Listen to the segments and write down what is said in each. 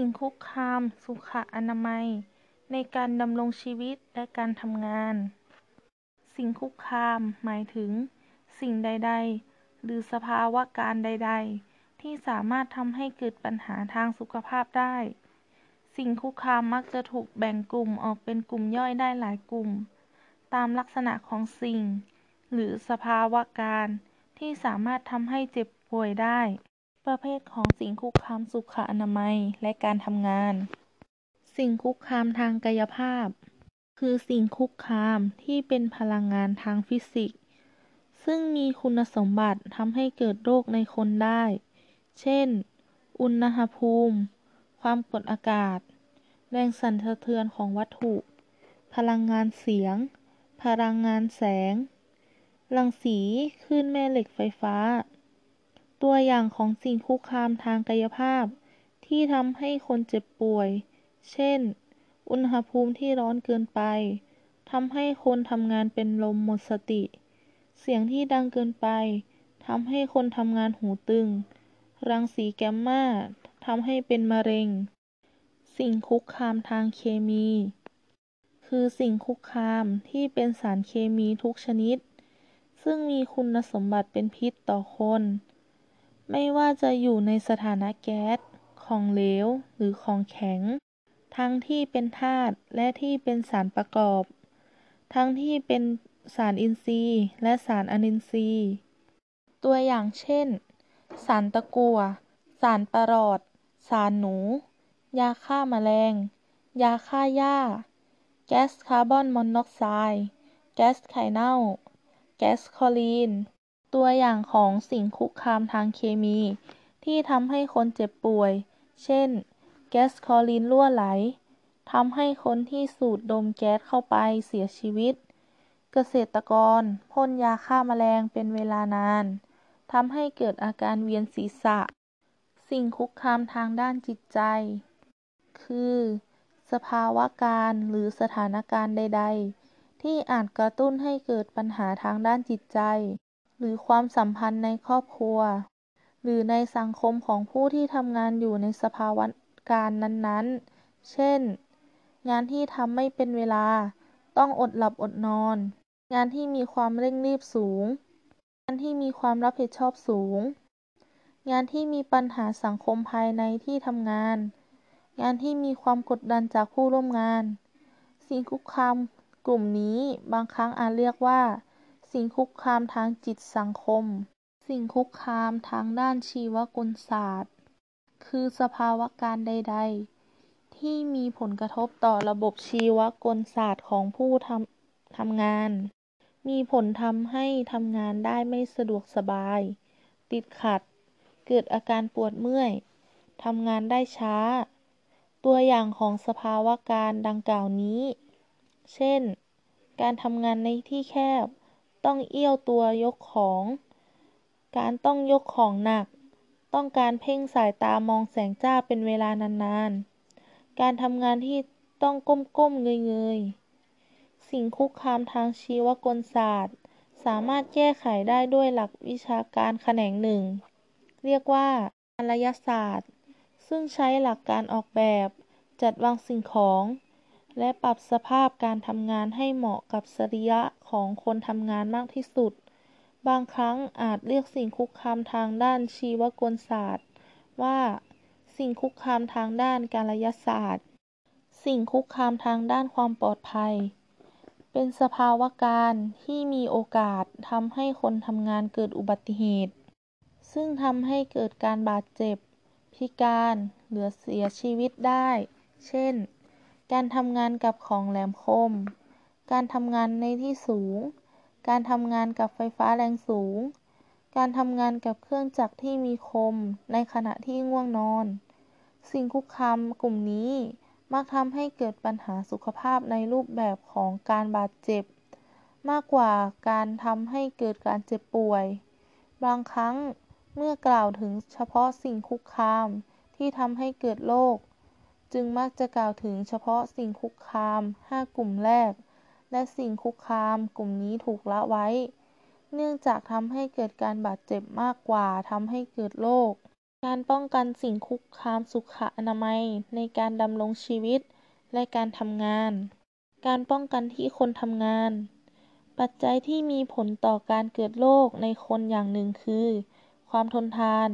สิ่งคุกคาม สุขอนามัย ในการดำรงชีวิตและการทำงาน สิ่งคุกคาม หมายถึง สิ่งใด ๆ หรือสภาวะการใด ๆ ที่สามารถทำให้เกิดปัญหาทางสุขภาพได้ สิ่งคุกคามมักจะถูกแบ่งกลุ่มออกเป็นกลุ่มย่อยได้หลายกลุ่ม ตามลักษณะของสิ่ง หรือสภาวะการที่สามารถทำให้เจ็บป่วยได้ ประเภทของสิ่งคุกคามสุขอนามัยและการทำงาน สิ่งคุกคามทางกายภาพ คือสิ่งคุกคามที่เป็นพลังงานทางฟิสิกส์ ซึ่งมีคุณสมบัติทำให้เกิดโรคในคนได้ เช่น อุณหภูมิ ความกดอากาศ แรงสั่นสะเทือนของวัตถุ พลังงานเสียง พลังงานแสง รังสี คลื่นแม่เหล็กไฟฟ้า ตัวอย่างของสิ่งคุกคามทางกายภาพ ที่ทำให้คนเจ็บป่วย เช่น อุณหภูมิที่ร้อนเกินไปทำให้คนทำงานเป็นลมหมดสติ เสียงที่ดังเกินไปทำให้คนทำงานหูตึง รังสีแกมมาทำให้เป็นมะเร็ง สิ่งคุกคามทางเคมี คือสิ่งคุกคามที่เป็นสารเคมีทุกชนิด ซึ่งมีคุณสมบัติเป็นพิษต่อคน ไม่ว่าจะอยู่ในสถานะแก๊ส ของเหลว หรือของแข็ง ทั้งที่เป็นธาตุและที่เป็นสารประกอบ ทั้งที่เป็นสารอินทรีย์ และสารอนินทรีย์ ตัวอย่างเช่น สารตะกั่วสารประหลอด สารหนู ยาฆ่าแมลง ยาฆ่าหญ้า แก๊สคาร์บอนมอนอกไซด์ แก๊สไข่เน่า แก๊สคอรีน ตัวอย่างของสิ่งคุกคามทางเคมี ที่ทำให้คนเจ็บป่วย เช่น แก๊สคลอรีนรั่วไหลทำให้คนที่สูดดมแก๊สเข้าไปเสียชีวิต เกษตรกรพ่นยาฆ่าแมลงเป็นเวลานานทำให้เกิดอาการเวียนศีรษะ สิ่งคุกคามทางด้านจิตใจ คือ สภาวะการหรือสถานการณ์ใด ๆ ที่อาจกระตุ้นให้เกิดปัญหาทางด้านจิตใจ หรือความสัมพันธ์ในครอบครัว หรือในสังคมของผู้ที่ทำงานอยู่ในสภาวะการนั้นๆ เช่น งานที่ทำไม่เป็นเวลา ต้องอดหลับอดนอน งานที่มีความเร่งรีบสูง งานที่มีความรับผิดชอบสูง งานที่มีปัญหาสังคมภายในที่ทำงาน งานที่มีความกดดันจากผู้ร่วมงาน สิ่งคุกคามกลุ่มนี้บางครั้งอาจเรียกว่า สิ่งคุกคามทางจิตสังคม สิ่งคุกคามทางด้านชีวกลศาสตร์ คือสภาวะการใด ๆ ที่มีผลกระทบต่อระบบชีวกลศาสตร์ของผู้ทำทำงาน มีผลทำให้ทำงานได้ไม่สะดวกสบาย ติดขัด เกิดอาการปวดเมื่อยทำงานได้ช้า ตัวอย่างของสภาวะการดังกล่าวนี้ เช่น การทำงานในที่แคบ ต้องเอี้ยวตัวยกของ การต้องยกของหนัก ต้องการเพ่งสายตามองแสงจ้าเป็นเวลานานๆ การทำงานที่ต้องก้มๆเงยๆ สิ่งคุกคามทางชีวกลศาสตร์ สามารถแก้ไขได้ด้วยหลักวิชาการแขนงหนึ่ง เรียกว่าอารยศาสตร์ ซึ่งใช้หลักการออกแบบ จัดวางสิ่งของ และปรับสภาพการทำงานให้เหมาะกับสรีระของคนทำงานมากที่สุด บางครั้งอาจเรียกสิ่งคุกคามทางด้านชีวกลศาสตร์ ว่า สิ่งคุกคามทางด้านกายศาสตร์ สิ่งคุกคามทางด้านความปลอดภัย เป็นสภาวะการที่มีโอกาสทำให้คนทำงานเกิดอุบัติเหตุ ซึ่งทำให้เกิดการบาดเจ็บ พิการหรือเสียชีวิตได้ เช่น การทำงานกับของแหลมคม การทำงานในที่สูง การทำงานกับไฟฟ้าแรงสูง การทำงานกับเครื่องจักรที่มีคมในขณะที่ง่วงนอน สิ่งคุกคามกลุ่มนี้มักทำให้เกิดปัญหาสุขภาพในรูปแบบของการบาดเจ็บ มากกว่าการทำให้เกิดการเจ็บป่วย บางครั้งเมื่อกล่าวถึงเฉพาะสิ่งคุกคามที่ทำให้เกิดโรค จึงมักจะกล่าวถึงเฉพาะสิ่งคุกคาม 5 กลุ่มแรก และสิ่งคุกคามกลุ่มนี้ถูกละไว้ เนื่องจากทำให้เกิดการบาดเจ็บมากกว่าทำให้เกิดโรค การป้องกันสิ่งคุกคามสุขอนามัยในการดำรงชีวิตและการทำงาน การป้องกันที่คนทำงาน ปัจจัยที่มีผลต่อการเกิดโรคในคนอย่างหนึ่งคือ ความทนทาน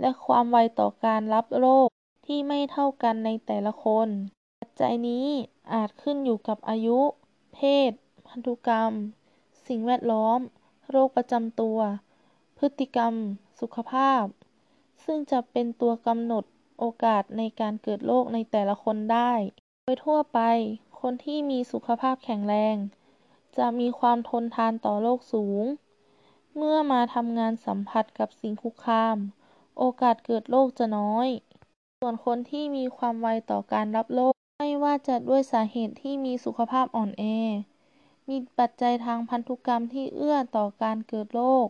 และความไวต่อการรับโรค ที่ไม่เท่ากันในแต่ละคน ปัจจัยนี้อาจขึ้นอยู่กับอายุ เพศ พันธุกรรม สิ่งแวดล้อม โรคประจำตัว พฤติกรรม สุขภาพ ซึ่งจะเป็นตัวกำหนดโอกาสในการเกิดโรคในแต่ละคนได้ โดยทั่วไป คนที่มีสุขภาพแข็งแรง จะมีความทนทานต่อโรคสูง เมื่อมาทำงานสัมผัสกับสิ่งคุกคาม โอกาสเกิดโรคจะน้อย ส่วนคนที่มีความไวต่อการรับโรค ไม่ว่าจะด้วยสาเหตุที่มีสุขภาพอ่อนแอ มีปัจจัยทางพันธุกรรมที่เอื้อต่อการเกิดโรค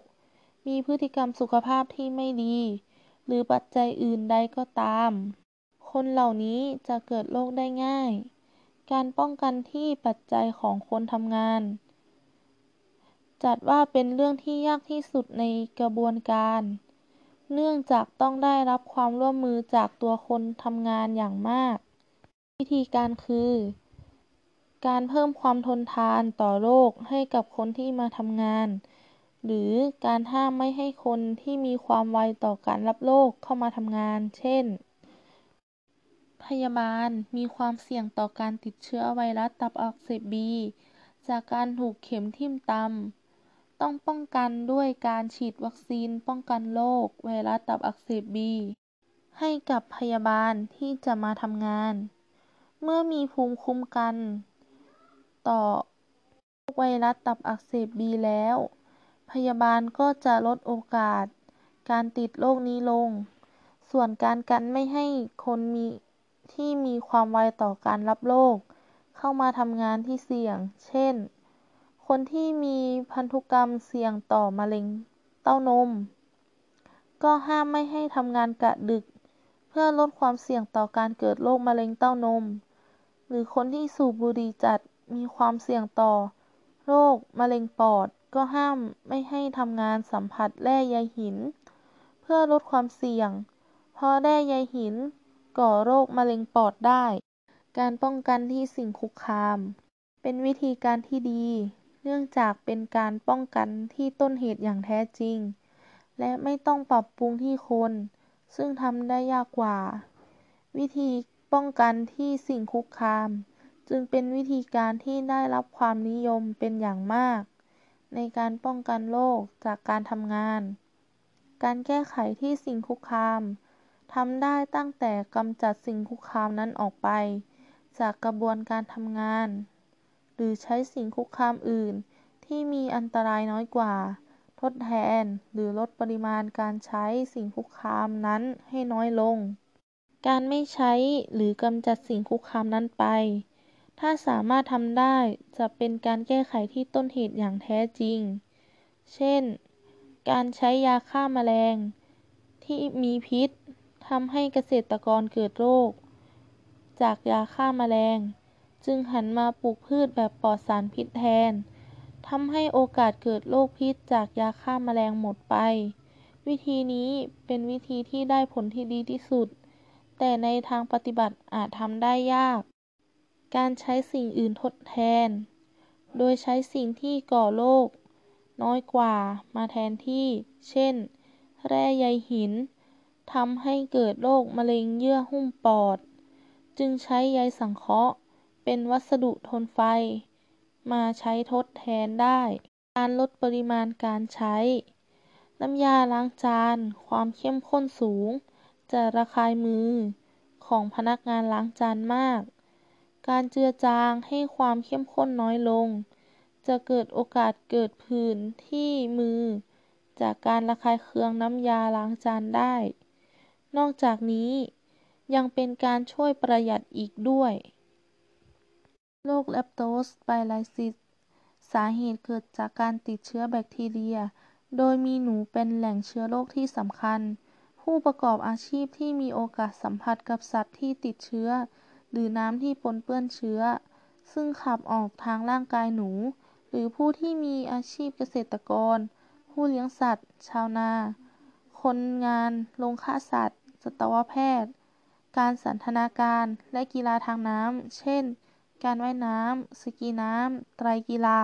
มีพฤติกรรมสุขภาพที่ไม่ดี หรือปัจจัยอื่นใดก็ตาม คนเหล่านี้จะเกิดโรคได้ง่าย การป้องกันที่ปัจจัยของคนทำงาน จัดว่าเป็นเรื่องที่ยากที่สุดในกระบวนการ เนื่องจากต้องได้รับความร่วมมือจากตัวคนทำงานอย่างมาก วิธีการคือ การเพิ่มความทนทานต่อโรคให้กับคนที่มาทำงาน หรือการห้ามไม่ให้คนที่มีความไวต่อการรับโรคเข้ามาทำงาน เช่น พยาบาลมีความเสี่ยงต่อการติดเชื้อไวรัสตับอักเสบบีจากการถูกเข็มทิ่มตำ ต้องป้องกันด้วยการฉีดวัคซีนป้องกันโรคไวรัสตับอักเสบบีให้กับพยาบาลที่จะมาทำงาน เมื่อมีภูมิคุ้มกัน ต่อโรคไวรัสตับอักเสบบีแล้ว พยาบาลก็จะลดโอกาส การติดโรคนี้ลง ส่วนการกันไม่ให้คนมีที่มีความไวต่อการรับโรคเข้ามาทำงานที่เสี่ยง เช่น คนที่มีพันธุกรรมเสี่ยงต่อมะเร็งเต้านม ก็ห้ามไม่ให้ทำงานกะดึก เพื่อลดความเสี่ยงต่อการเกิดโรคมะเร็งเต้านม หรือคนที่สูบบุหรี่จัดมีความเสี่ยงต่อโรคมะเร็งปอด ก็ห้ามไม่ให้ทำงานสัมผัสแร่ใยหิน เพื่อลดความเสี่ยง เพราะแร่ใยหินก่อโรคมะเร็งปอดได้ การป้องกันที่สิ่งคุกคาม เป็นวิธีการที่ดี เนื่องจากเป็นการป้องกันที่ต้นเหตุอย่างแท้จริง และไม่ต้องปรับปรุงที่คน ซึ่งทำได้ยากกว่า วิธีป้องกันที่สิ่งคุกคาม จึงเป็นวิธีการที่ได้รับความนิยมเป็นอย่างมาก ในการป้องกันโรคจากการทำงาน การแก้ไขที่สิ่งคุกคามทำได้ตั้งแต่กำจัดสิ่งคุกคามนั้นออกไป จากกระบวนการทำงาน หรือใช้สิ่งคุกคามอื่น ที่มีอันตรายน้อยกว่า ทดแทนหรือลดปริมาณการใช้สิ่งคุกคามนั้นให้น้อยลง การไม่ใช้หรือกำจัดสิ่งคุกคามนั้นไป ถ้าสามารถทำได้จะเป็นการแก้ไขที่ต้นเหตุอย่างแท้จริง เช่น การใช้ยาฆ่าแมลง ที่มีพิษทำให้เกษตรกรเกิดโรค จากยาฆ่าแมลง จึงหันมาปลูกพืชแบบปลอดสารพิษแทนทำให้โอกาสเกิดโรคพิษจากยาฆ่าแมลงหมดไป วิธีนี้เป็นวิธีที่ได้ผลที่ดีที่สุด แต่ในทางปฏิบัติอาจทำได้ยาก การใช้สิ่งอื่นทดแทน โดยใช้สิ่งที่ก่อโรคน้อยกว่ามาแทนที่ เช่น แร่ใยหินทำให้เกิดโรคมะเร็งเยื่อหุ้มปอด จึงใช้ใยสังเคราะห์ เป็นวัสดุทนไฟ มาใช้ทดแทนได้ การลดปริมาณการใช้ น้ำยาล้างจาน ความเข้มข้นสูง จะระคายมือของพนักงานล้างจานมาก การเจือจางให้ความเข้มข้นน้อยลง จะเกิดโอกาสเกิดผื่นที่มือ จากการระคายเคืองน้ำยาล้างจานได้ นอกจากนี้ยังเป็นการช่วยประหยัดอีกด้วย โรคเลปโตสไปไลซิส สาเหตุเกิดจากการติดเชื้อแบคทีเรีย โดยมีหนูเป็นแหล่งเชื้อโรคที่สำคัญ ผู้ประกอบอาชีพที่มีโอกาสสัมผัสกับสัตว์ที่ติดเชื้อ หรือน้ำที่ปนเปื้อนเชื้อ ซึ่งขับออกทางร่างกายหนู หรือผู้ที่มีอาชีพเกษตรกร ผู้เลี้ยงสัตว์ ชาวนา คนงาน โรงฆ่าสัตว์ สัตวแพทย์ การสันทนาการ และกีฬาทางน้ำ เช่น การว่ายน้ำ สกีน้ำ ไตรกีฬา